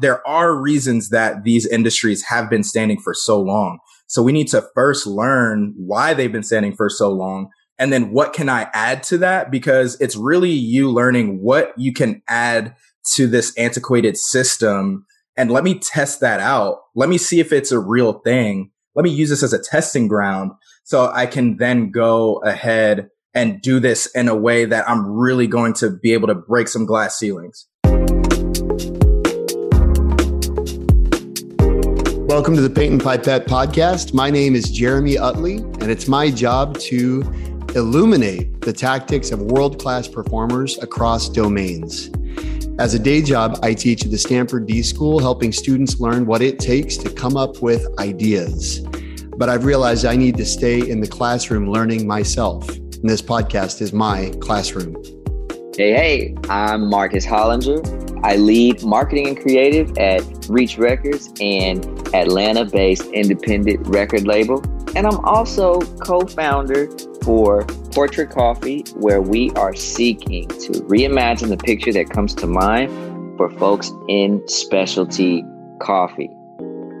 there are reasons that these industries have been standing for so long. So we need to first learn why they've been standing for so long. And then what can I add to that? Because it's really you learning what you can add to this antiquated system. And let me test that out. Let me see if it's a real thing. Let me use this as a testing ground so I can then go ahead and do this in a way that I'm really going to be able to break some glass ceilings. Welcome to the Paint and Pipette podcast. My name is Jeremy Utley, and it's my job to illuminate the tactics of world class performers across domains. As a day job, I teach at the Stanford D School, helping students learn what it takes to come up with ideas. But I've realized I need to stay in the classroom learning myself. And this podcast is my classroom. Hey, hey, I'm Marcus Hollinger. I lead marketing and creative at Reach Records and Atlanta based independent record label. And I'm also co founder for Portrait Coffee, where we are seeking to reimagine the picture that comes to mind for folks in specialty coffee.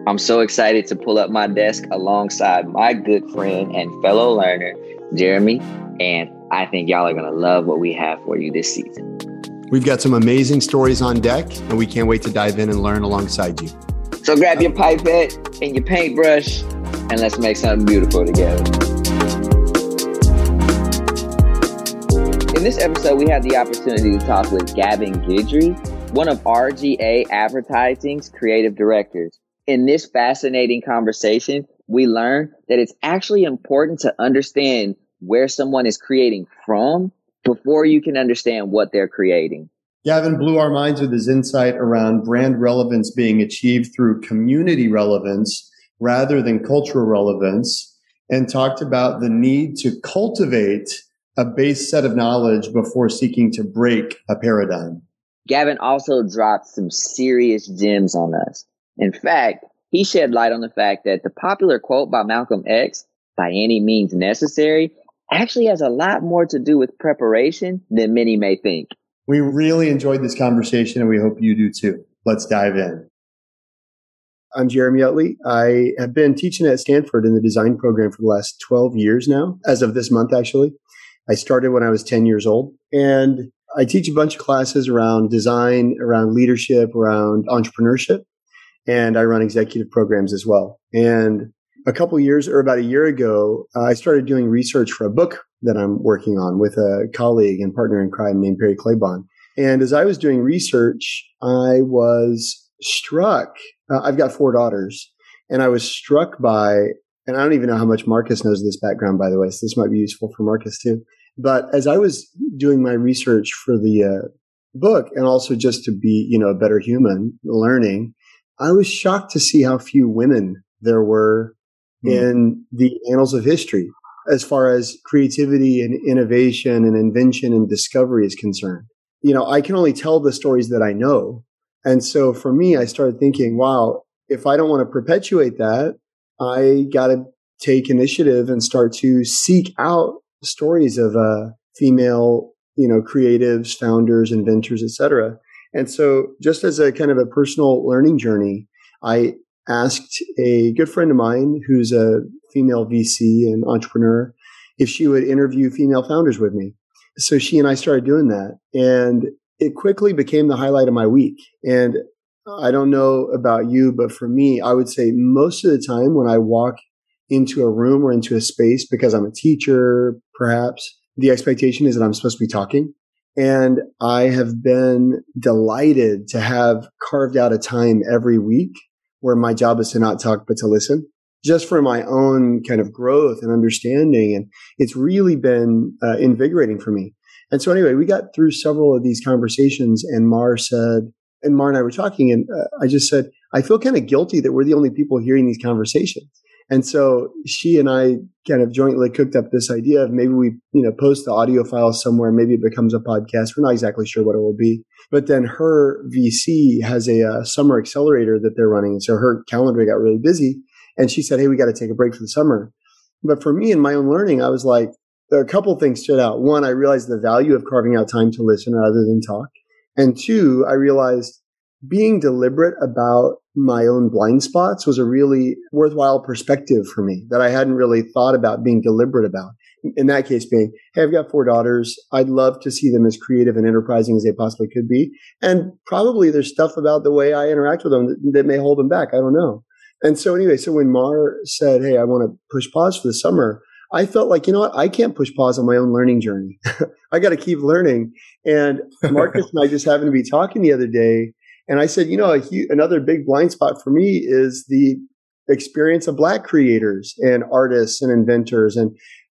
I'm so excited to pull up my desk alongside my good friend and fellow learner, Jeremy, and I think y'all are going to love what we have for you this season. We've got some amazing stories on deck, and we can't wait to dive in and learn alongside you. So grab your pipette and your paintbrush, and let's make something beautiful together. In this episode, we had the opportunity to talk with Gavin Guidry, one of R/GA Advertising's creative directors. In this fascinating conversation, we learned that it's actually important to understand where someone is creating from before you can understand what they're creating. Gavin blew our minds with his insight around brand relevance being achieved through community relevance rather than cultural relevance and talked about the need to cultivate a base set of knowledge before seeking to break a paradigm. Gavin also dropped some serious gems on us. In fact, he shed light on the fact that the popular quote by Malcolm X, by any means necessary, actually has a lot more to do with preparation than many may think. We really enjoyed this conversation and we hope you do too. Let's dive in. I'm Jeremy Utley. I have been teaching at Stanford in the design program for the last 12 years now, as of this month, actually. I started when I was 10 years old and I teach a bunch of classes around design, around leadership, around entrepreneurship, and I run executive programs as well. And a couple years or about a year ago, I started doing research for a book that I'm working on with a colleague and partner in crime named Perry Klebahn. And as I was doing research, I was struck. Uh, I've got four daughters, and I was struck by, and I don't even know how much Marcus knows this background, by the way, so this might be useful for Marcus too. But as I was doing my research for the uh, book, and also just to be, you know, a better human, learning, I was shocked to see how few women there were mm. in the annals of history as far as creativity and innovation and invention and discovery is concerned. You know, I can only tell the stories that I know. And so for me, I started thinking, wow, if I don't want to perpetuate that, I got to take initiative and start to seek out stories of uh, female, you know, creatives, founders, inventors, etc. And so just as a kind of a personal learning journey, I asked a good friend of mine who's a female VC and entrepreneur if she would interview female founders with me. So she and I started doing that and it quickly became the highlight of my week. And I don't know about you, but for me, I would say most of the time when I walk into a room or into a space because I'm a teacher, perhaps the expectation is that I'm supposed to be talking. And I have been delighted to have carved out a time every week where my job is to not talk, but to listen just for my own kind of growth and understanding. And it's really been uh, invigorating for me. And so anyway, we got through several of these conversations and Mar said, and Mar and I were talking and uh, I just said, I feel kind of guilty that we're the only people hearing these conversations. And so she and I kind of jointly cooked up this idea of maybe we, you know, post the audio files somewhere. Maybe it becomes a podcast. We're not exactly sure what it will be. But then Pear VC has a, uh, summer accelerator that they're running. And so her calendar got really busy. And she said, Hey, we got to take a break for the summer. But for me in my own learning, I was like, a couple things stood out. One, I realized the value of carving out time to listen rather than talk. And two, I realized being deliberate about my own blind spots was a really worthwhile perspective for me that I hadn't really thought about being deliberate about. In that case being, hey, I've got four daughters. I'd love to see them as creative and enterprising as they possibly could be. And probably there's stuff about the way I interact with them that, that may hold them back. I don't know. And so anyway, so when Mar said, Hey, I want to push pause for the summer, I felt like, you know what? I can't push pause on my own learning journey. I got to keep learning. And Marcus and I just happened to be talking the other day. And I said, you know, another big blind spot for me is the experience of black creators and artists and inventors and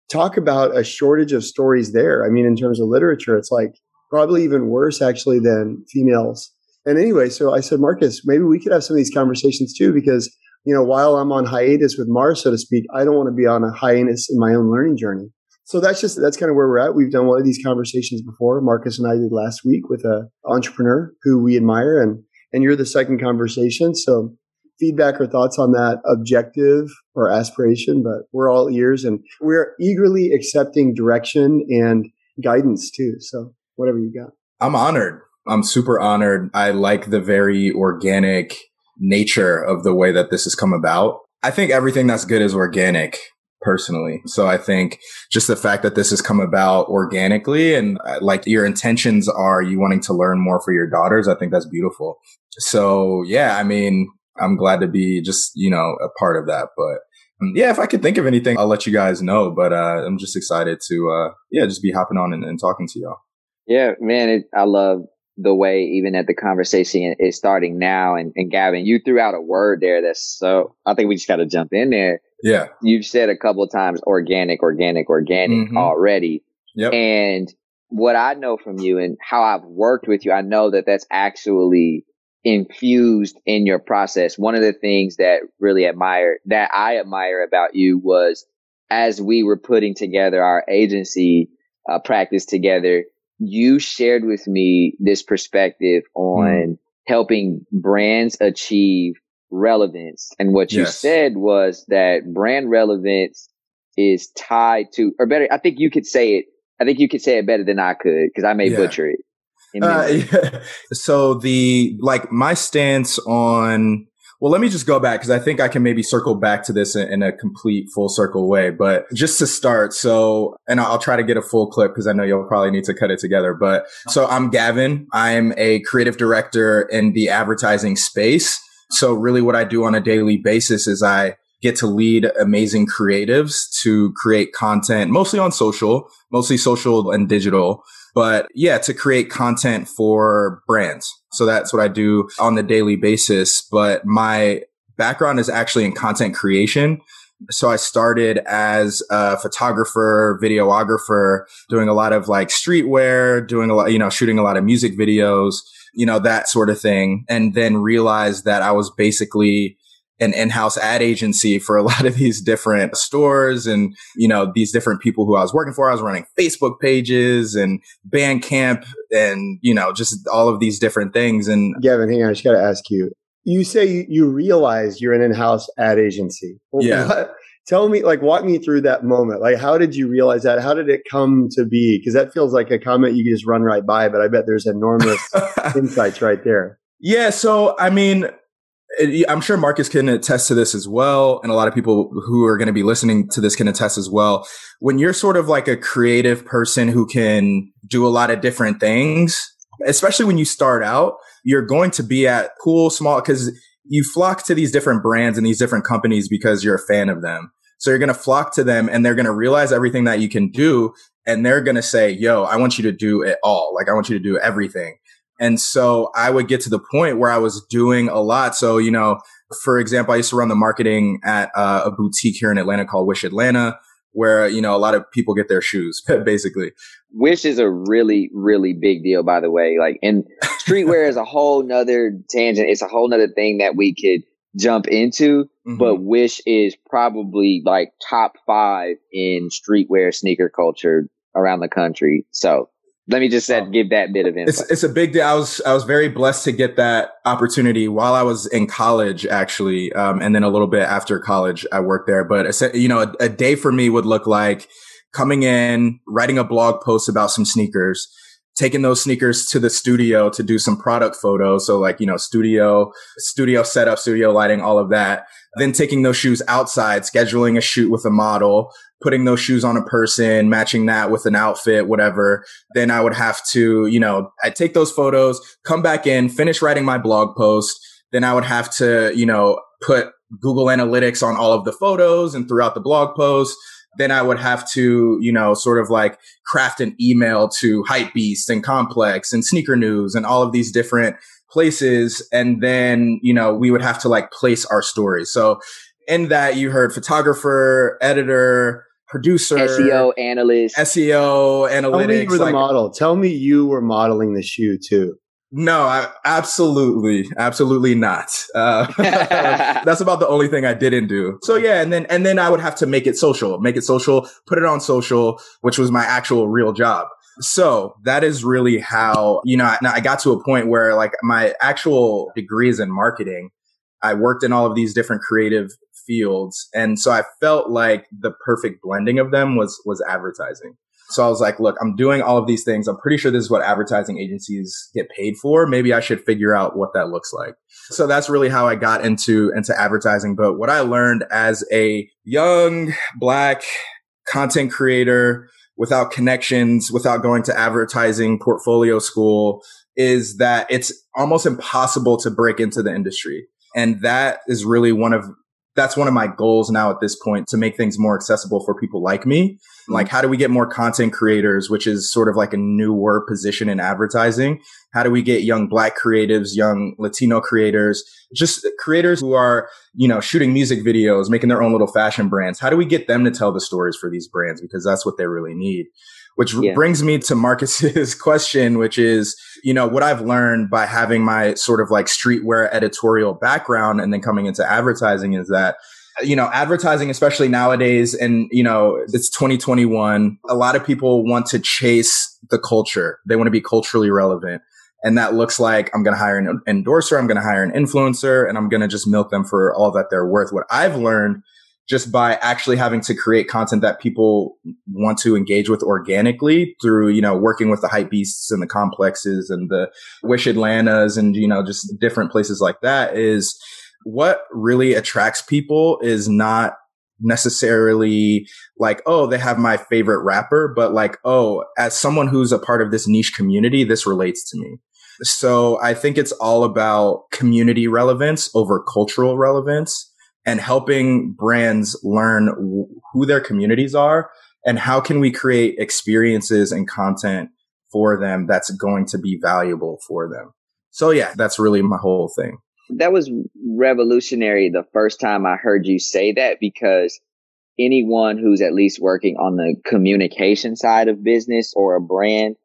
talk about a shortage of stories there. I mean, in terms of literature, it's like probably even worse actually than females. And anyway, so I said, Marcus, maybe we could have some of these conversations too, because you know, while I'm on hiatus with Mars, so to speak, I don't want to be on a hiatus in my own learning journey. So that's just, that's kind of where we're at. We've done one of these conversations before. Marcus and I did last week with a entrepreneur who we admire and, and you're the second conversation. So feedback or thoughts on that objective or aspiration, but we're all ears and we're eagerly accepting direction and guidance too. So whatever you got. I'm honored. I'm super honored. I like the very organic nature of the way that this has come about. I think everything that's good is organic personally. So I think just the fact that this has come about organically and uh, like your intentions are you wanting to learn more for your daughters. I think that's beautiful. So yeah, I mean, I'm glad to be just, you know, a part of that. But um, yeah, if I could think of anything, I'll let you guys know. But uh, I'm just excited to, uh, yeah, just be hopping on and, and talking to y'all. Yeah, man, it, I love the way even at the conversation is starting now. And, and Gavin, you threw out a word there that's so, I think we just got to jump in there. Yeah. You've said a couple of times organic, organic, organic mm-hmm. already. Yep. And what I know from you and how I've worked with you, I know that that's actually infused in your process. One of the things that really admire, that I admire about you was as we were putting together our agency uh, practice together, you shared with me this perspective on mm. helping brands achieve relevance. And what you yes. said was that brand relevance is tied to, or better, I think you could say it. I think you could say it better than I could because I may yeah. butcher it. Uh, yeah. So the, like my stance on well, let me just go back because I think I can maybe circle back to this in, in, a complete full circle way. But just to start, so, and I'll try to get a full clip because I know you'll probably need to cut it together. But so I'm Gavin. I'm a creative director in the advertising space. So really what I do on a daily basis is I get to lead amazing creatives to create content, mostly on social, mostly social and digital but yeah, to create content for brands. So that's what I do on the daily basis. But my background is actually in content creation. So I started as a photographer, videographer, doing a lot of like streetwear, doing a lot, you know, shooting a lot of music videos, you know, that sort of thing. And then realized that I was basically an in-house ad agency for a lot of these different stores and, you know, these different people who I was working for. I was running Facebook pages and Bandcamp and, you know, just all of these different things. And Gavin, hang on. I just got to ask you, you say you realize you're an in-house ad agency. yeah. What, tell me, like, walk me through that moment. Like, how did you realize that? How did it come to be? Because that feels like a comment you can just run right by, but I bet there's enormous insights right there. Yeah. So, I mean, I'm sure Marcus can attest to this as well. And a lot of people who are going to be listening to this can attest as well. When you're sort of like a creative person who can do a lot of different things, especially when you start out, you're going to be at cool, small, cause you flock to these different brands and these different companies because you're a fan of them. So you're going to flock to them and they're going to realize everything that you can do. And they're going to say, yo, I want you to do it all. Like I want you to do everything. And so I would get to the point where I was doing a lot. So, you know, for example, I used to run the marketing at uh, a boutique here in Atlanta called Wish Atlanta, where, you know, a lot of people get their shoes, basically. Wish is a really, really big deal, by the way. Like, and streetwear is a whole nother tangent. It's a whole nother thing that we could jump into, mm-hmm. but Wish is probably like top five in streetwear sneaker culture around the country. So let me just said, um, give that bit of info. It's, it's a big deal. I was, I was very blessed to get that opportunity while I was in college, actually. Um, and then a little bit after college, I worked there. But, you know, a, a day for me would look like coming in, writing a blog post about some sneakers, taking those sneakers to the studio to do some product photos. So like, you know, studio, studio setup, studio lighting, all of that. Then taking those shoes outside, scheduling a shoot with a model, putting those shoes on a person, matching that with an outfit, whatever. Then I would have to, you know, I take those photos, come back in, finish writing my blog post. Then I would have to, you know, put Google Analytics on all of the photos and throughout the blog post then I would have to, you know, sort of like craft an email to Hypebeast and Complex and Sneaker News and all of these different places. And then, you know, we would have to like place our stories. So in that you heard photographer, editor, producer, SEO analyst, SEO analytics. Tell me you were the like, model. Tell me you were modeling the shoe too. No, I, absolutely, absolutely not. Uh, that's about the only thing I didn't do. So yeah, and then and then I would have to make it social, make it social, put it on social, which was my actual real job. So that is really how you know. I, I got to a point where like my actual degrees in marketing, I worked in all of these different creative fields, and so I felt like the perfect blending of them was was advertising. So I was like, look, I'm doing all of these things. I'm pretty sure this is what advertising agencies get paid for. Maybe I should figure out what that looks like. So that's really how I got into, into advertising. But what I learned as a young black content creator without connections, without going to advertising portfolio school is that it's almost impossible to break into the industry. And that is really one of that's one of my goals now at this point to make things more accessible for people like me. Mm-hmm. Like, how do we get more content creators, which is sort of like a newer position in advertising? How do we get young black creatives, young Latino creators, just creators who are, you know, shooting music videos, making their own little fashion brands? How do we get them to tell the stories for these brands? Because that's what they really need which yeah. brings me to Marcus's question, which is, you know, what I've learned by having my sort of like streetwear editorial background and then coming into advertising is that, you know, advertising, especially nowadays, and, you know, it's 2021, a lot of people want to chase the culture. They want to be culturally relevant. And that looks like I'm going to hire an endorser. I'm going to hire an influencer and I'm going to just milk them for all that they're worth. What I've learned just by actually having to create content that people want to engage with organically through, you know, working with the hype beasts and the complexes and the wish Atlantas and, you know, just different places like that is what really attracts people is not necessarily like, oh, they have my favorite rapper, but like, oh, as someone who's a part of this niche community, this relates to me. So I think it's all about community relevance over cultural relevance and helping brands learn w- who their communities are and how can we create experiences and content for them that's going to be valuable for them. So yeah, that's really my whole thing. That was revolutionary the first time I heard you say that because anyone who's at least working on the communication side of business or a brand,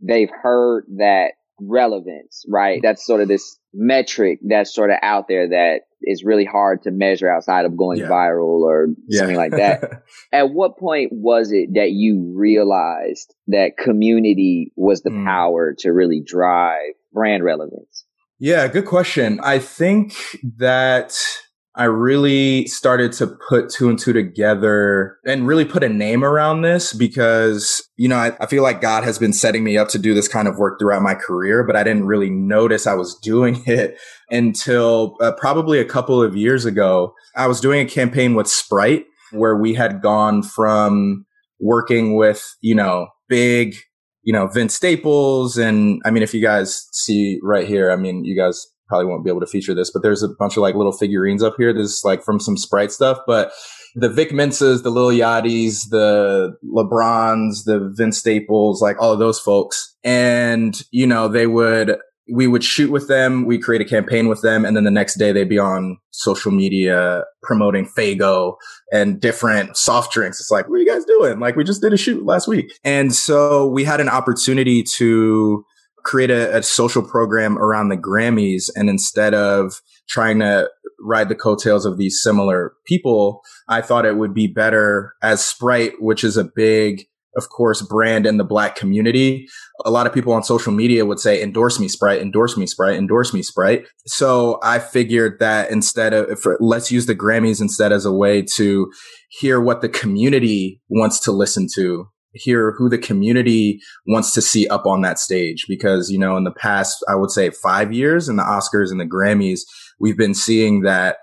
they've heard that relevance, right? That's sort of this metric that's sort of out there that is really hard to measure outside of going yeah. viral or yeah. something like that. At what point was it that you realized that community was the mm. power to really drive brand relevance? Yeah, good question. I think that I really started to put two and two together and really put a name around this because, you know, I, I, feel like God has been setting me up to do this kind of work throughout my career, but I didn't really notice I was doing it until uh, probably a couple of years ago. I was doing a campaign with Sprite where we had gone from working with, you know, big, you know, Vince Staples. And I mean, if you guys see right here, I mean, you guys probably won't be able to feature this, but there's a bunch of like little figurines up here. This is like from some sprite stuff, but the Vic Mensas, the Lil Yachty's, the LeBrons, the Vince Staples, like all of those folks. And, you know, they would, we would shoot with them. We create a campaign with them. And then the next day they'd be on social media promoting Faygo and different soft drinks. It's like, what are you guys doing? Like we just did a shoot last week. And so we had an opportunity to create a, a social program around the Grammys. And instead of trying to ride the coattails of these similar people, I thought it would be better as Sprite, which is a big, of course, brand in the black community. A lot of people on social media would say, endorse me, Sprite, endorse me, Sprite, endorse me, Sprite. So I figured that instead of, let's use the Grammys instead as a way to hear what the community wants to listen to hear who the community wants to see up on that stage because, you know, in the past, I would say five years in the Oscars and the Grammys, we've been seeing that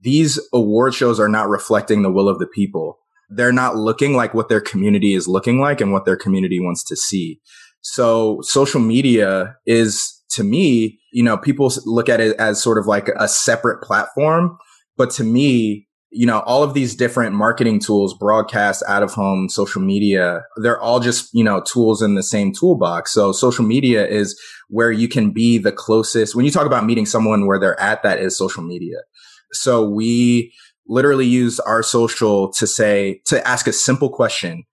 these award shows are not reflecting the will of the people. They're not looking like what their community is looking like and what their community wants to see. So social media is to me, you know, people look at it as sort of like a separate platform. But to me, you know, all of these different marketing tools, broadcast, out of home, social media, they're all just, you know, tools in the same toolbox. So social media is where you can be the closest. When you talk about meeting someone where they're at, that is social media. So we literally use our social to say, to ask a simple question.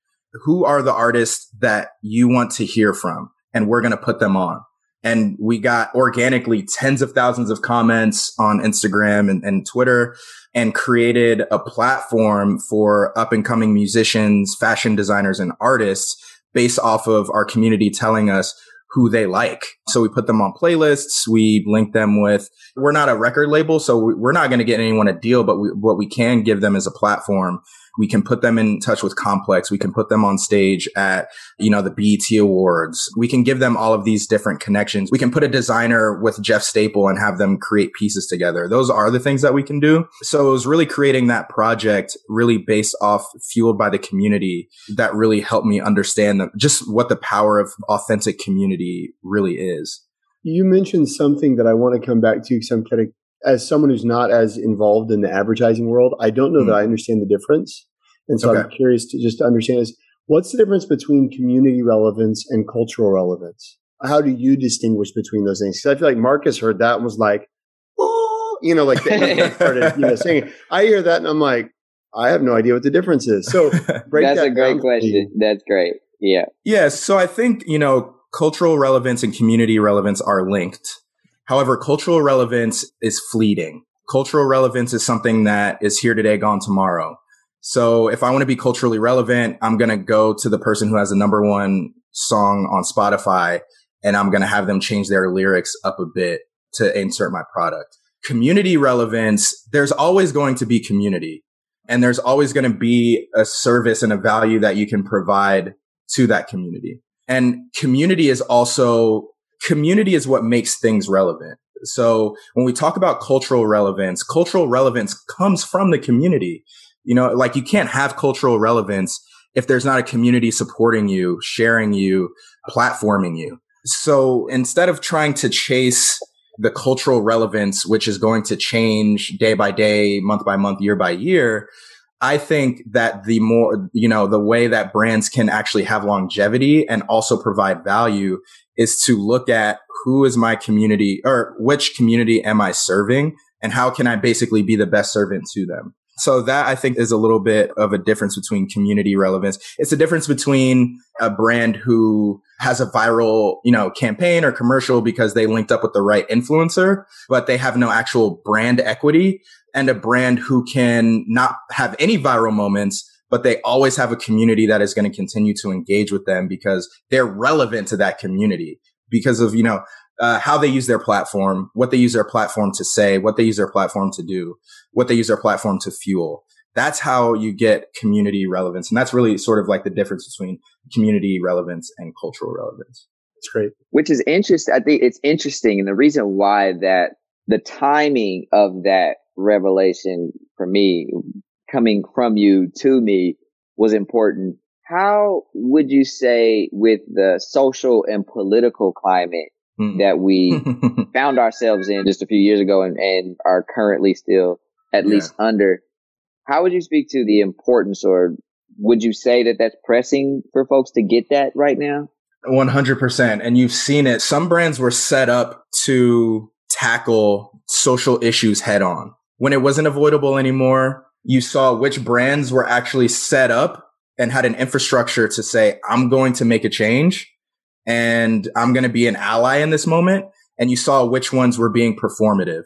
Who are the artists that you want to hear from? And we're going to put them on. And we got organically tens of thousands of comments on Instagram and, and Twitter and created a platform for up and coming musicians, fashion designers and artists based off of our community telling us who they like. So we put them on playlists. We link them with, we're not a record label. So we're not going to get anyone a deal, but we, what we can give them is a platform we can put them in touch with Complex. We can put them on stage at, you know, the BET Awards. We can give them all of these different connections. We can put a designer with Jeff Staple and have them create pieces together. Those are the things that we can do. So it was really creating that project really based off fueled by the community that really helped me understand the, just what the power of authentic community really is. You mentioned something that I want to come back to because I'm kind of as someone who's not as involved in the advertising world, I don't know mm. that I understand the difference. And so okay. I'm curious to just to understand is what's the difference between community relevance and cultural relevance? How do you distinguish between those things? Because I feel like Marcus heard that and was like, oh, you know, like they started, you know, saying. I hear that and I'm like, I have no idea what the difference is. So break that's that a great question. That's great. Yeah. Yeah. So I think you know cultural relevance and community relevance are linked. However, cultural relevance is fleeting. Cultural relevance is something that is here today, gone tomorrow. So if I want to be culturally relevant, I'm going to go to the person who has the number one song on Spotify and I'm going to have them change their lyrics up a bit to insert my product. Community relevance, there's always going to be community and there's always going to be a service and a value that you can provide to that community. And community is also community is what makes things relevant. So when we talk about cultural relevance, cultural relevance comes from the community. You know, like you can't have cultural relevance if there's not a community supporting you, sharing you, platforming you. So instead of trying to chase the cultural relevance, which is going to change day by day, month by month, year by year, I think that the more, you know, the way that brands can actually have longevity and also provide value is to look at who is my community or which community am I serving and how can I basically be the best servant to them. So that I think is a little bit of a difference between community relevance. It's a difference between a brand who has a viral, you know, campaign or commercial because they linked up with the right influencer, but they have no actual brand equity and a brand who can not have any viral moments, but they always have a community that is going to continue to engage with them because they're relevant to that community because of, you know, uh, how they use their platform, what they use their platform to say, what they use their platform to do, what they use their platform to fuel. That's how you get community relevance. And that's really sort of like the difference between community relevance and cultural relevance. It's great. Which is interesting. I think it's interesting. And the reason why that the timing of that revelation for me coming from you to me was important. How would you say with the social and political climate mm. that we found ourselves in just a few years ago and, and are currently still at yeah. least under, how would you speak to the importance or would you say that that's pressing for folks to get that right now? 100%. And you've seen it. Some brands were set up to tackle social issues head on. When it wasn't avoidable anymore, you saw which brands were actually set up and had an infrastructure to say, I'm going to make a change and I'm going to be an ally in this moment. And you saw which ones were being performative.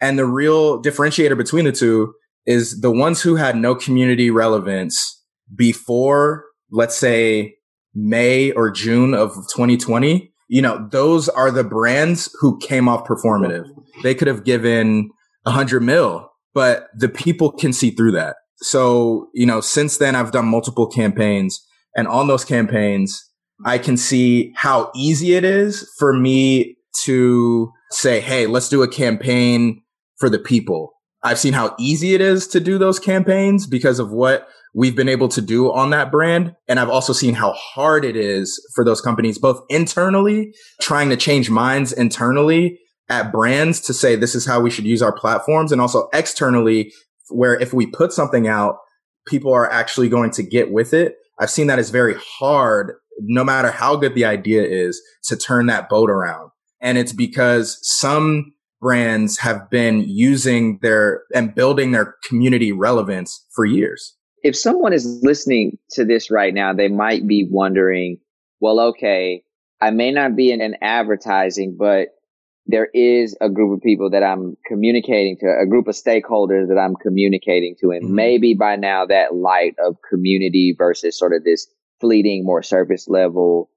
And the real differentiator between the two is the ones who had no community relevance before, let's say May or June of 2020. You know, those are the brands who came off performative. They could have given a hundred mil but the people can see through that. So, you know, since then I've done multiple campaigns And on those campaigns, I can see how easy it is for me to say, Hey, let's do a campaign for the people. I've seen how easy it is to do those campaigns because of what we've been able to do on that brand. And I've also seen how hard it is for those companies, both internally, trying to change minds internally at brands to say this is how we should use our platforms and also externally where if we put something out, people are actually going to get with it. I've seen that is very hard, no matter how good the idea is to turn that boat around. And it's because some brands have been using their and building their community relevance for years. If someone is listening to this right now, they might be wondering, well, okay, I may not be in an advertising, but there is a group of people that I'm communicating to, a group of stakeholders that I'm communicating to. And mm-hmm. maybe by now that light of community versus sort of this fleeting, more surface level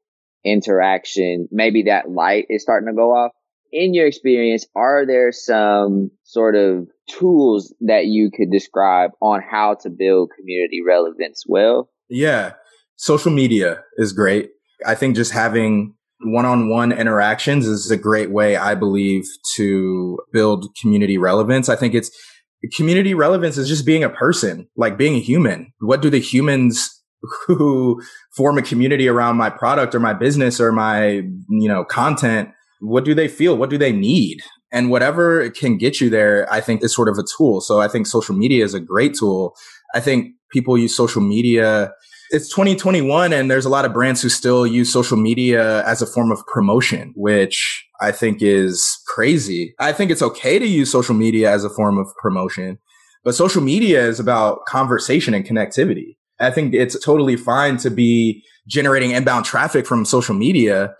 interaction, maybe that light is starting to go off. In your experience, are there some sort of tools that you could describe on how to build community relevance well? Yeah. Social media is great. I think just having one-on-one interactions is a great way, I believe, to build community relevance. I think it's community relevance is just being a person, like being a human. What do the humans who form a community around my product or my business or my, you know, content, what do they feel? What do they need? And whatever can get you there, I think is sort of a tool. So I think social media is a great tool. I think people use social media it's 2021 and there's a lot of brands who still use social media as a form of promotion, which I think is crazy. I think it's okay to use social media as a form of promotion, but social media is about conversation and connectivity. I think it's totally fine to be generating inbound traffic from social media,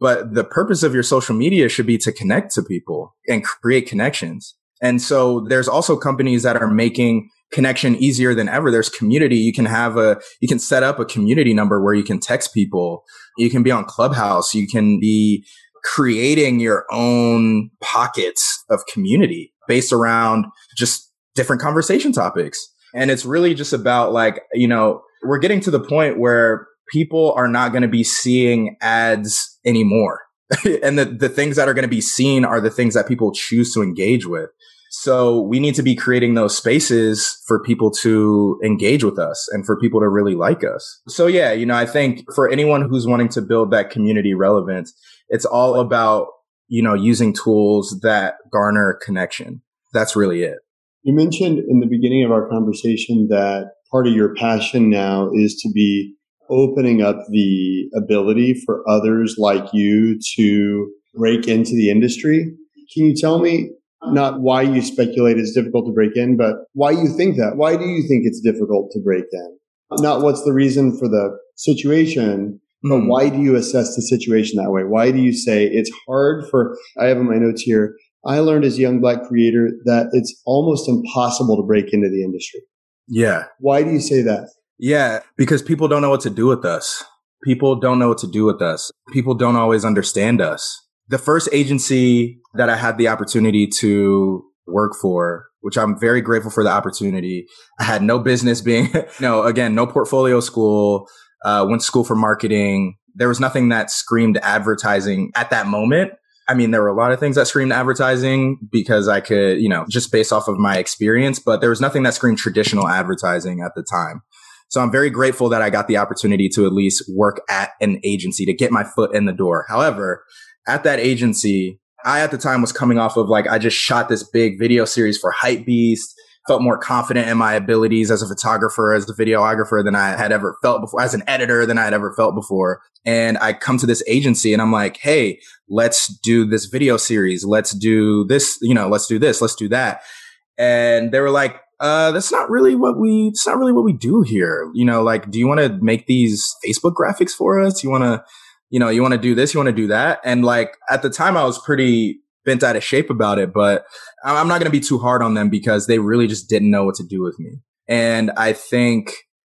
but the purpose of your social media should be to connect to people and create connections. And so there's also companies that are making connection easier than ever. There's community. You can have a, you can set up a community number where you can text people. You can be on Clubhouse. You can be creating your own pockets of community based around just different conversation topics. And it's really just about like, you know, we're getting to the point where people are not going to be seeing ads anymore. and the, the things that are going to be seen are the things that people choose to engage with. So we need to be creating those spaces for people to engage with us and for people to really like us. So yeah, you know, I think for anyone who's wanting to build that community relevance, it's all about, you know, using tools that garner connection. That's really it. You mentioned in the beginning of our conversation that part of your passion now is to be opening up the ability for others like you to break into the industry. Can you tell me not why you speculate it's difficult to break in, but why you think that. Why do you think it's difficult to break in? Not what's the reason for the situation, but mm. why do you assess the situation that way? Why do you say it's hard for, I have in my notes here, I learned as a young black creator that it's almost impossible to break into the industry. Yeah. Why do you say that? Yeah, because people don't know what to do with us. People don't know what to do with us. People don't always understand us the first agency that I had the opportunity to work for, which I'm very grateful for the opportunity. I had no business being, no, again, no portfolio school, uh, went to school for marketing. There was nothing that screamed advertising at that moment. I mean, there were a lot of things that screamed advertising because I could, you know, just based off of my experience, but there was nothing that screamed traditional advertising at the time. So I'm very grateful that I got the opportunity to at least work at an agency to get my foot in the door. However, at that agency, I at the time was coming off of like, I just shot this big video series for Hypebeast, felt more confident in my abilities as a photographer, as a videographer than I had ever felt before, as an editor than I had ever felt before. And I come to this agency and I'm like, Hey, let's do this video series. Let's do this, you know, let's do this, let's do that. And they were like, uh, that's not really what we, it's not really what we do here. You know, like, do you want to make these Facebook graphics for us? You want to, you know, you want to do this, you want to do that. And like at the time I was pretty bent out of shape about it, but I'm not going to be too hard on them because they really just didn't know what to do with me. And I think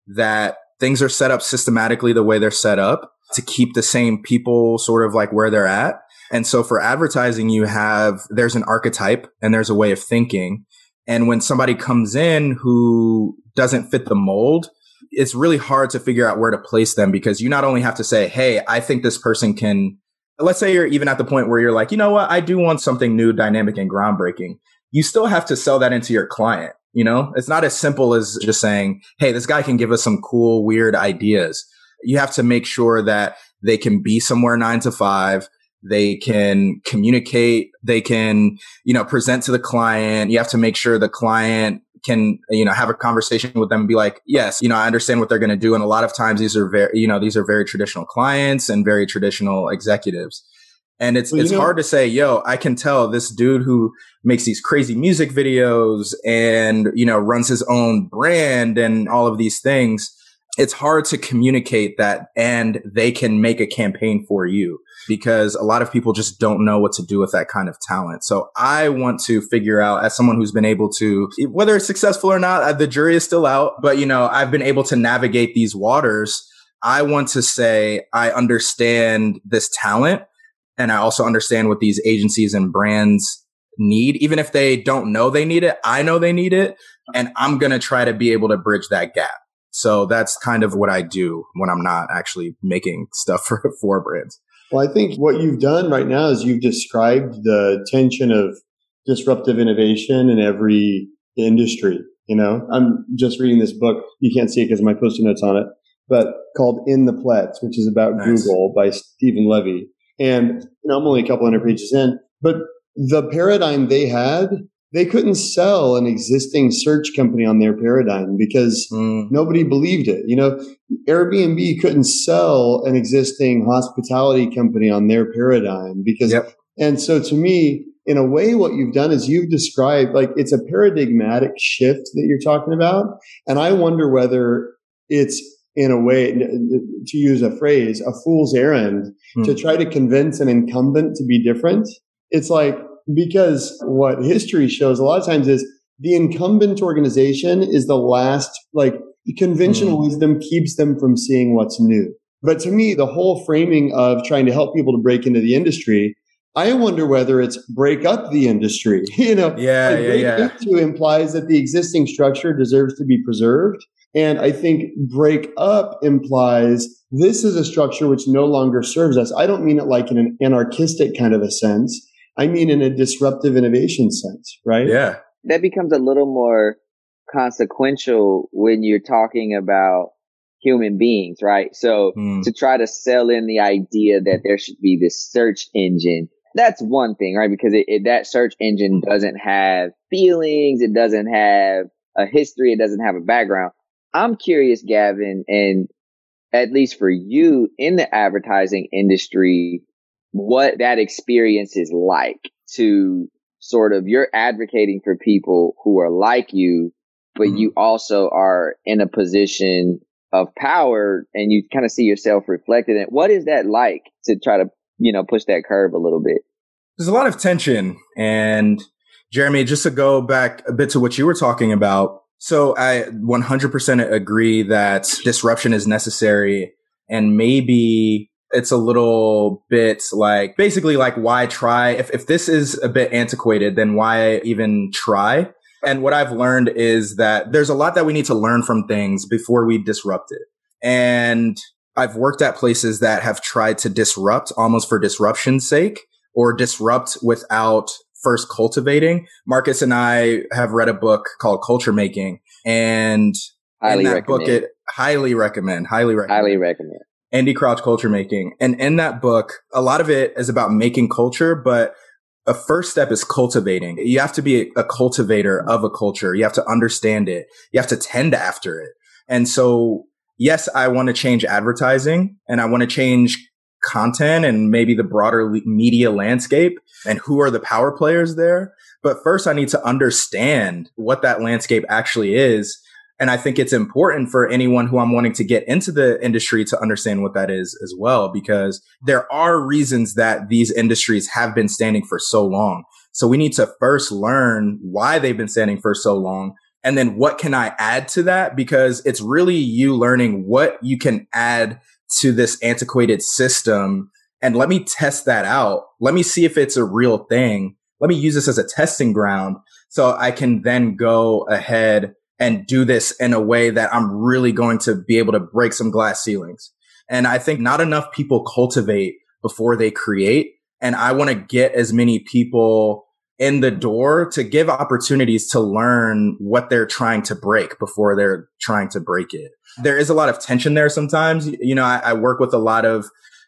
that things are set up systematically the way they're set up to keep the same people sort of like where they're at. And so for advertising, you have, there's an archetype and there's a way of thinking. And when somebody comes in who doesn't fit the mold, it's really hard to figure out where to place them because you not only have to say, Hey, I think this person can, let's say you're even at the point where you're like, you know what? I do want something new, dynamic and groundbreaking. You still have to sell that into your client. You know, it's not as simple as just saying, Hey, this guy can give us some cool, weird ideas. You have to make sure that they can be somewhere nine to five. They can communicate. They can, you know, present to the client. You have to make sure the client can, you know, have a conversation with them and be like, yes, you know, I understand what they're going to do. And a lot of times these are very, you know, these are very traditional clients and very traditional executives. And it's, well, it's know, hard to say, yo, I can tell this dude who makes these crazy music videos and, you know, runs his own brand and all of these things. It's hard to communicate that and they can make a campaign for you because a lot of people just don't know what to do with that kind of talent. So I want to figure out as someone who's been able to, whether it's successful or not, uh, the jury is still out, but you know, I've been able to navigate these waters. I want to say I understand this talent and I also understand what these agencies and brands need. Even if they don't know they need it, I know they need it. And I'm going to try to be able to bridge that gap. So that's kind of what I do when I'm not actually making stuff for, for brands. Well, I think what you've done right now is you've described the tension of disruptive innovation in every industry. You know, I'm just reading this book. You can't see it because my post-it notes on it, but called In the Plex, which is about nice. Google by Stephen Levy. And you know, I'm only a couple hundred pages in, but the paradigm they had, they couldn't sell an existing search company on their paradigm because mm. nobody believed it. You know, Airbnb couldn't sell an existing hospitality company on their paradigm because, yep. and so to me, in a way, what you've done is you've described like it's a paradigmatic shift that you're talking about. And I wonder whether it's in a way, to use a phrase, a fool's errand hmm. to try to convince an incumbent to be different. It's like, because what history shows a lot of times is the incumbent organization is the last, like conventional hmm. wisdom keeps them from seeing what's new. But to me, the whole framing of trying to help people to break into the industry, I wonder whether it's break up the industry. you know, yeah, yeah, yeah. Into implies that the existing structure deserves to be preserved. And I think break up implies this is a structure which no longer serves us. I don't mean it like in an anarchistic kind of a sense. I mean in a disruptive innovation sense, right? Yeah. That becomes a little more consequential when you're talking about human beings, right? So mm. to try to sell in the idea that there should be this search engine, that's one thing, right? Because it, it, that search engine doesn't have feelings. It doesn't have a history. It doesn't have a background. I'm curious, Gavin, and at least for you in the advertising industry, what that experience is like to sort of you're advocating for people who are like you, but mm-hmm. you also are in a position of power and you kind of see yourself reflected in what is that like to try to, you know, push that curve a little bit? There's a lot of tension and Jeremy, just to go back a bit to what you were talking about, so I 100% agree that disruption is necessary and maybe it's a little bit like basically like why try if, if this is a bit antiquated then why even try and what i've learned is that there's a lot that we need to learn from things before we disrupt it and i've worked at places that have tried to disrupt almost for disruption's sake or disrupt without first cultivating. Marcus and I have read a book called Culture Making, and highly in that recommend. book, it highly recommend, highly recommend, highly recommend. Andy Crouch Culture Making, and in that book, a lot of it is about making culture, but a first step is cultivating. You have to be a, cultivator of a culture. You have to understand it. You have to tend after it. And so, yes, I want to change advertising and I want to change content and maybe the broader media landscape and who are the power players there. But first, I need to understand what that landscape actually is. And I think it's important for anyone who I'm wanting to get into the industry to understand what that is as well, because there are reasons that these industries have been standing for so long. So we need to first learn why they've been standing for so long. And then what can I add to that? Because it's really you learning what you can add to this antiquated system and let me test that out. Let me see if it's a real thing. Let me use this as a testing ground so I can then go ahead and do this in a way that I'm really going to be able to break some glass ceilings. And I think not enough people cultivate before they create. And I want to get as many people in the door to give opportunities to learn what they're trying to break before they're trying to break it. There is a lot of tension there sometimes. You know, I, I work with a lot of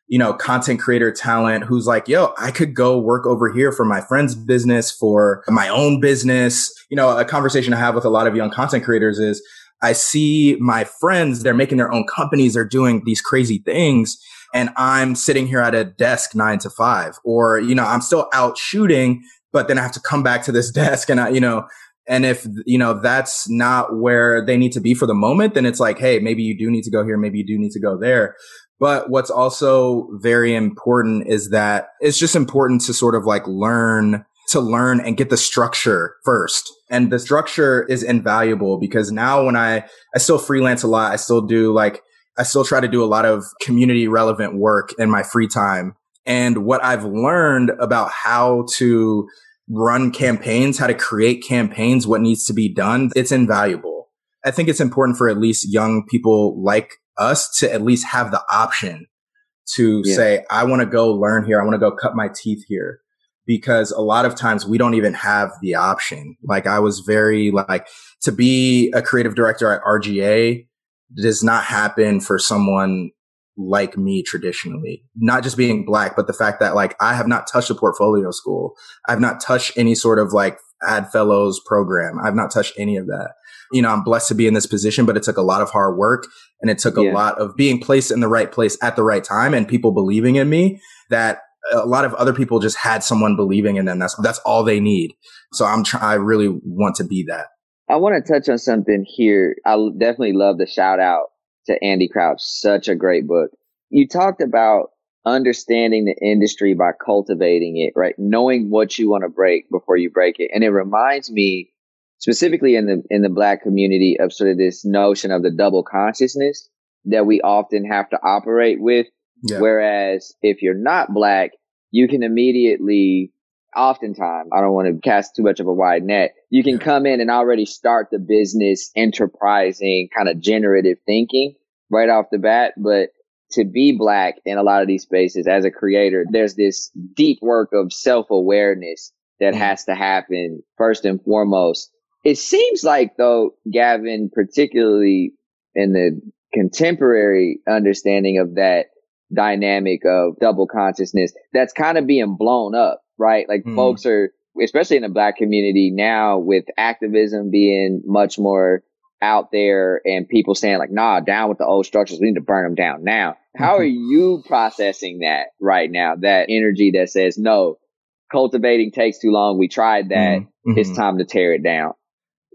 you know, content creator talent who's like, yo, I could go work over here for my friend's business, for my own business. You know, a conversation I have with a lot of young content creators is I see my friends, they're making their own companies, they're doing these crazy things. And I'm sitting here at a desk nine to five, or, you know, I'm still out shooting, but then I have to come back to this desk and I, you know, and if, you know, that's not where they need to be for the moment, then it's like, Hey, maybe you do need to go here. Maybe you do need to go there. But what's also very important is that it's just important to sort of like learn to learn and get the structure first. And the structure is invaluable because now when I, I still freelance a lot, I still do like, I still try to do a lot of community relevant work in my free time. And what I've learned about how to run campaigns, how to create campaigns, what needs to be done, it's invaluable. I think it's important for at least young people like us to at least have the option to yeah. say, I want to go learn here. I want to go cut my teeth here because a lot of times we don't even have the option. Like I was very like to be a creative director at R/GA does not happen for someone like me traditionally, not just being black, but the fact that like I have not touched a portfolio school. I've not touched any sort of like ad fellows program. I've not touched any of that you know, I'm blessed to be in this position, but it took a lot of hard work and it took a yeah. lot of being placed in the right place at the right time and people believing in me that a lot of other people just had someone believing in them. That's, that's all they need. So I'm trying, I really want to be that. I want to touch on something here. I definitely love the shout out to Andy Crouch. Such a great book. You talked about understanding the industry by cultivating it, right? Knowing what you want to break before you break it. And it reminds me specifically in the in the black community of sort of this notion of the double consciousness that we often have to operate with. Yeah. Whereas if you're not black, you can immediately oftentimes, I don't want to cast too much of a wide net. You can yeah. come in and already start the business enterprising kind of generative thinking right off the bat. But to be black in a lot of these spaces as a creator, there's this deep work of self awareness that mm. has to happen first and foremost it seems like though, Gavin, particularly in the contemporary understanding of that dynamic of double consciousness, that's kind of being blown up, right? Like mm. folks are, especially in the black community now with activism being much more out there and people saying like, nah, down with the old structures. We need to burn them down now. How are you processing that right now? That energy that says, no, cultivating takes too long. We tried that. Mm-hmm. It's time to tear it down.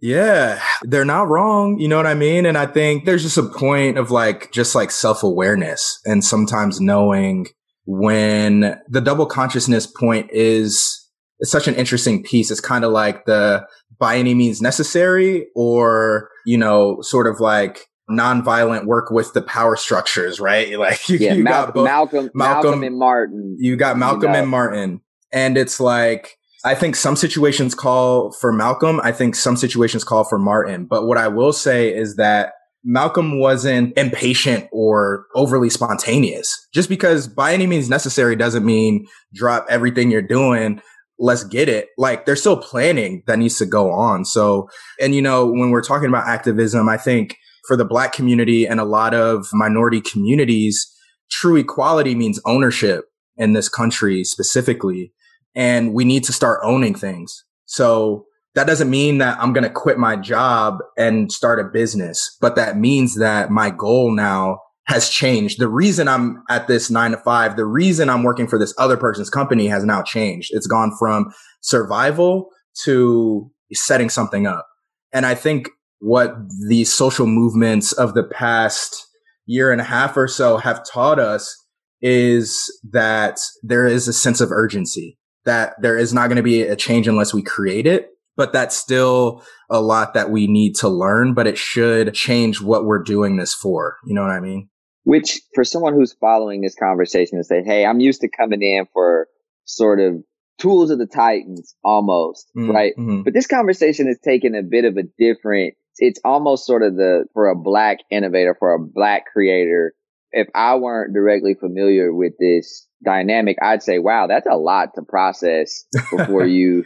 Yeah, they're not wrong. You know what I mean? And I think there's just a point of like, just like self awareness and sometimes knowing when the double consciousness point is, it's such an interesting piece. It's kind of like the by any means necessary or, you know, sort of like nonviolent work with the power structures, right? Like you, yeah, you Mal- got both, Malcolm, Malcolm, Malcolm and Martin. You got Malcolm you know. and Martin. And it's like, I think some situations call for Malcolm. I think some situations call for Martin. But what I will say is that Malcolm wasn't impatient or overly spontaneous. Just because by any means necessary doesn't mean drop everything you're doing. Let's get it. Like there's still planning that needs to go on. So, and you know, when we're talking about activism, I think for the black community and a lot of minority communities, true equality means ownership in this country specifically and we need to start owning things. So that doesn't mean that I'm going to quit my job and start a business, but that means that my goal now has changed. The reason I'm at this nine to five, the reason I'm working for this other person's company has now changed. It's gone from survival to setting something up. And I think what the social movements of the past year and a half or so have taught us is that there is a sense of urgency that there is not going to be a change unless we create it. But that's still a lot that we need to learn, but it should change what we're doing this for. You know what I mean? Which for someone who's following this conversation and say, Hey, I'm used to coming in for sort of tools of the titans almost, mm-hmm. right? Mm-hmm. But this conversation is taking a bit of a different it's almost sort of the, for a black innovator, for a black creator, if I weren't directly familiar with this dynamic, I'd say, wow, that's a lot to process before you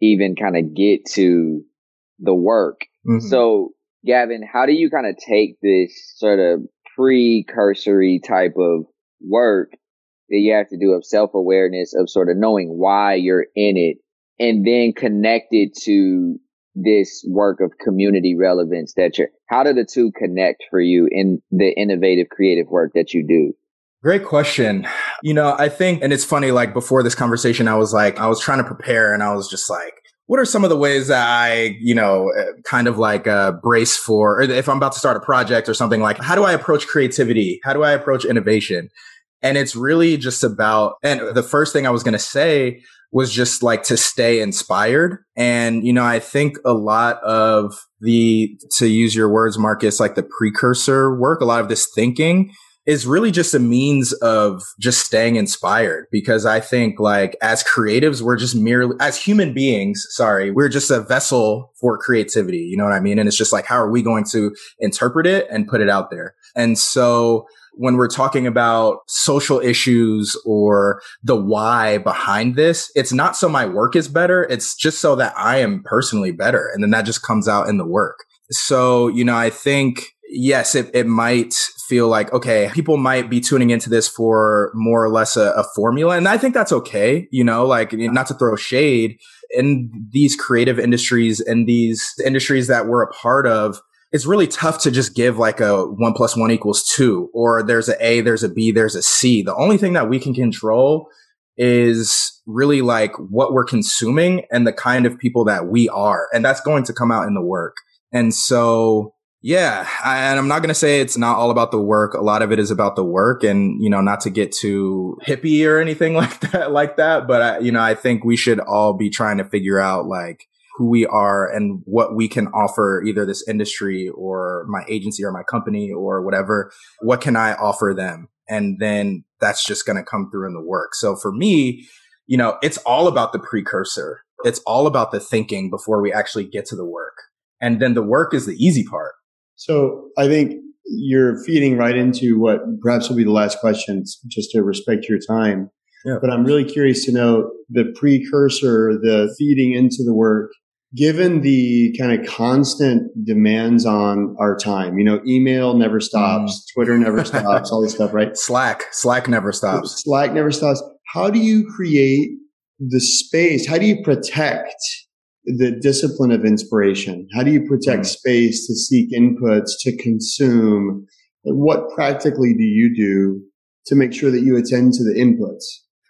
even kind of get to the work. Mm-hmm. So Gavin, how do you kind of take this sort of precursory type of work that you have to do of self awareness of sort of knowing why you're in it and then connect it to this work of community relevance that you're, how do the two connect for you in the innovative creative work that you do? Great question. You know, I think, and it's funny, like before this conversation, I was like, I was trying to prepare and I was just like, what are some of the ways that I, you know, uh, kind of like uh, brace for, or if I'm about to start a project or something like, how do I approach creativity? How do I approach innovation? And it's really just about, and the first thing I was going to say was just like to stay inspired. And, you know, I think a lot of the, to use your words, Marcus, like the precursor work, a lot of this thinking is really just a means of just staying inspired because I think like as creatives, we're just merely as human beings, sorry, we're just a vessel for creativity. You know what I mean? And it's just like, how are we going to interpret it and put it out there? And so when we're talking about social issues or the why behind this, it's not so my work is better. It's just so that I am personally better. And then that just comes out in the work. So, you know, I think yes, it, it might feel like, okay, people might be tuning into this for more or less a, a formula. And I think that's okay. You know, like not to throw shade in these creative industries and these industries that we're a part of. It's really tough to just give like a one plus one equals two, or there's a A, there's a B, there's a C. The only thing that we can control is really like what we're consuming and the kind of people that we are. And that's going to come out in the work. And so yeah, and I'm not going to say it's not all about the work. A lot of it is about the work, and you know, not to get too hippie or anything like that, like that. But I, you know, I think we should all be trying to figure out like who we are and what we can offer either this industry or my agency or my company or whatever. What can I offer them? And then that's just going to come through in the work. So for me, you know, it's all about the precursor. It's all about the thinking before we actually get to the work. And then the work is the easy part so I think you're feeding right into what perhaps will be the last questions, just to respect your time. Yeah. But I'm really curious to know the precursor, the feeding into the work, given the kind of constant demands on our time. You know, email never stops, mm. Twitter never stops, all this stuff, right? Slack, Slack never stops. Slack never stops. How do you create the space? How do you protect the discipline of inspiration? How do you protect mm. space to seek inputs, to consume? What practically do you do to make sure that you attend to the inputs?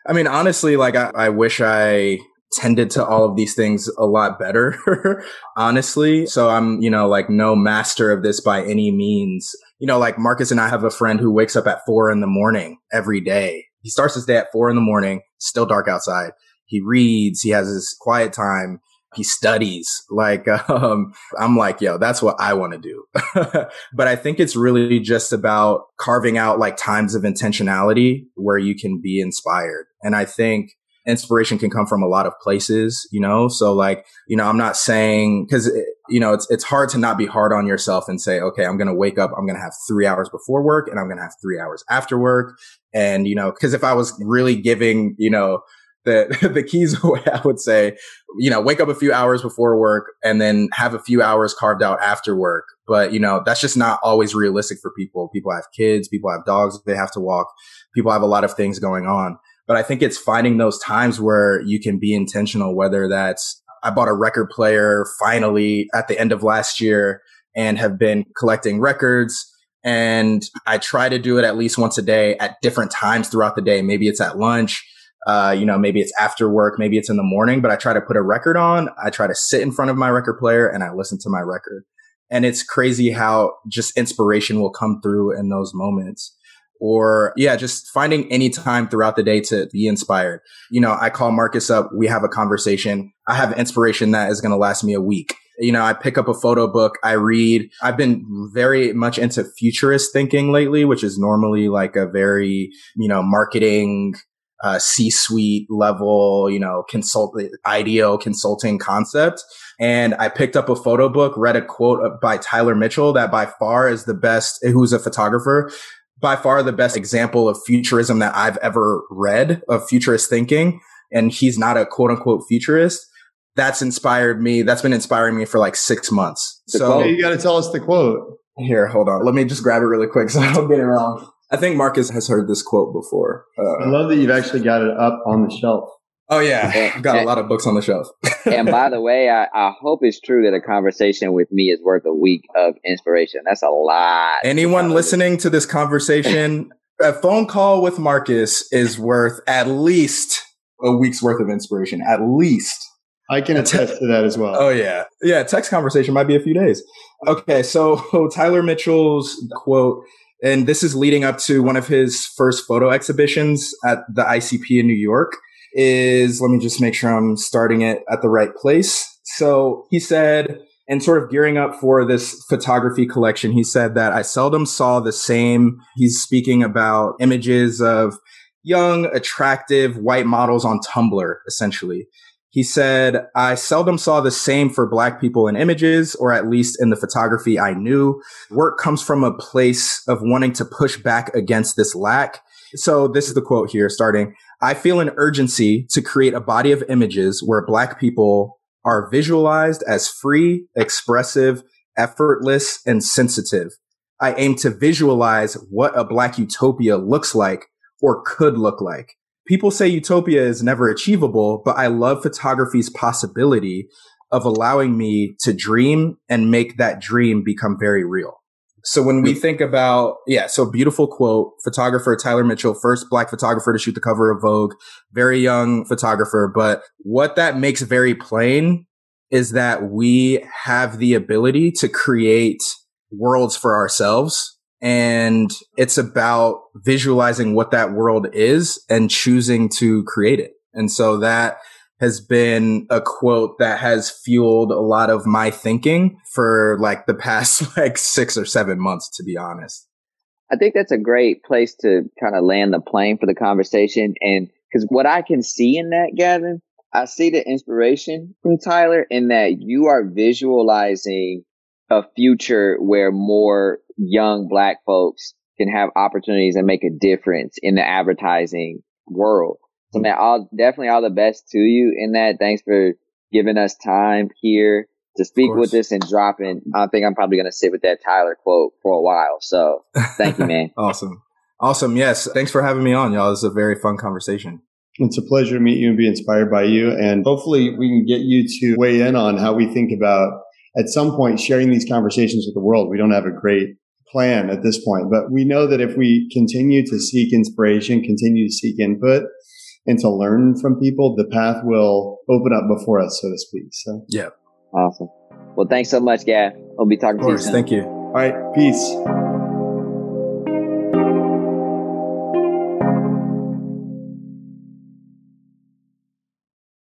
I mean, honestly, like I, I wish I tended to all of these things a lot better, honestly. So I'm, you know, like no master of this by any means. You know, like Marcus and I have a friend who wakes up at four in the morning every day. He starts his day at four in the morning, still dark outside. He reads, he has his quiet time he studies. Like, um, I'm like, yo, that's what I want to do. but I think it's really just about carving out like times of intentionality where you can be inspired. And I think inspiration can come from a lot of places, you know? So like, you know, I'm not saying, cause, you know, it's, it's hard to not be hard on yourself and say, okay, I'm going to wake up, I'm going to have three hours before work and I'm going to have three hours after work. And, you know, cause if I was really giving, you know, the the keys away, I would say, you know, wake up a few hours before work and then have a few hours carved out after work. But, you know, that's just not always realistic for people. People have kids, people have dogs they have to walk, people have a lot of things going on. But I think it's finding those times where you can be intentional, whether that's I bought a record player finally at the end of last year and have been collecting records. And I try to do it at least once a day at different times throughout the day. Maybe it's at lunch uh, you know, maybe it's after work, maybe it's in the morning, but I try to put a record on. I try to sit in front of my record player and I listen to my record. And it's crazy how just inspiration will come through in those moments. Or yeah, just finding any time throughout the day to be inspired. You know, I call Marcus up. We have a conversation. I have inspiration that is going to last me a week. You know, I pick up a photo book. I read. I've been very much into futurist thinking lately, which is normally like a very, you know, marketing uh, C-suite level, you know, consult IDEO consulting concept. And I picked up a photo book, read a quote by Tyler Mitchell that by far is the best, who's a photographer, by far the best example of futurism that I've ever read of futurist thinking. And he's not a quote unquote futurist. That's inspired me. That's been inspiring me for like six months. The so quote. you got to tell us the quote. Here, hold on. Let me just grab it really quick so I don't get it wrong. I think Marcus has heard this quote before. Uh, I love that you've actually got it up on the shelf. Oh yeah, I've got a lot of books on the shelf. and by the way, I, I, hope it's true that a conversation with me is worth a week of inspiration. That's a lot. Anyone listening to this conversation, a phone call with Marcus is worth at least a week's worth of inspiration. At least. I can attest to that as well. Oh yeah, yeah. Text conversation might be a few days. Okay, so Tyler Mitchell's quote and this is leading up to one of his first photo exhibitions at the ICP in New York is let me just make sure I'm starting it at the right place. So he said, and sort of gearing up for this photography collection, he said that I seldom saw the same. He's speaking about images of young, attractive white models on Tumblr, essentially. He said, I seldom saw the same for black people in images, or at least in the photography I knew. Work comes from a place of wanting to push back against this lack. So this is the quote here starting. I feel an urgency to create a body of images where black people are visualized as free, expressive, effortless, and sensitive. I aim to visualize what a black utopia looks like or could look like people say utopia is never achievable, but I love photography's possibility of allowing me to dream and make that dream become very real. So when we mm. think about, yeah, so beautiful quote, photographer Tyler Mitchell, first black photographer to shoot the cover of Vogue, very young photographer. But what that makes very plain is that we have the ability to create worlds for ourselves and it's about visualizing what that world is and choosing to create it. And so that has been a quote that has fueled a lot of my thinking for like the past like six or seven months, to be honest. I think that's a great place to kind of land the plane for the conversation. And because what I can see in that, Gavin, I see the inspiration from Tyler in that you are visualizing a future where more young black folks can have opportunities and make a difference in the advertising world. So man, all definitely all the best to you in that. Thanks for giving us time here to speak with us and dropping. I think I'm probably going to sit with that Tyler quote for a while. So thank you, man. awesome. Awesome. Yes. Thanks for having me on, y'all. This is a very fun conversation. It's a pleasure to meet you and be inspired by you. And hopefully we can get you to weigh in on how we think about at some point sharing these conversations with the world. We don't have a great plan at this point, but we know that if we continue to seek inspiration, continue to seek input and to learn from people, the path will open up before us, so to speak. So, yeah. Awesome. Well, thanks so much, Gav. I'll be talking to you soon. Thank you. All right. Peace.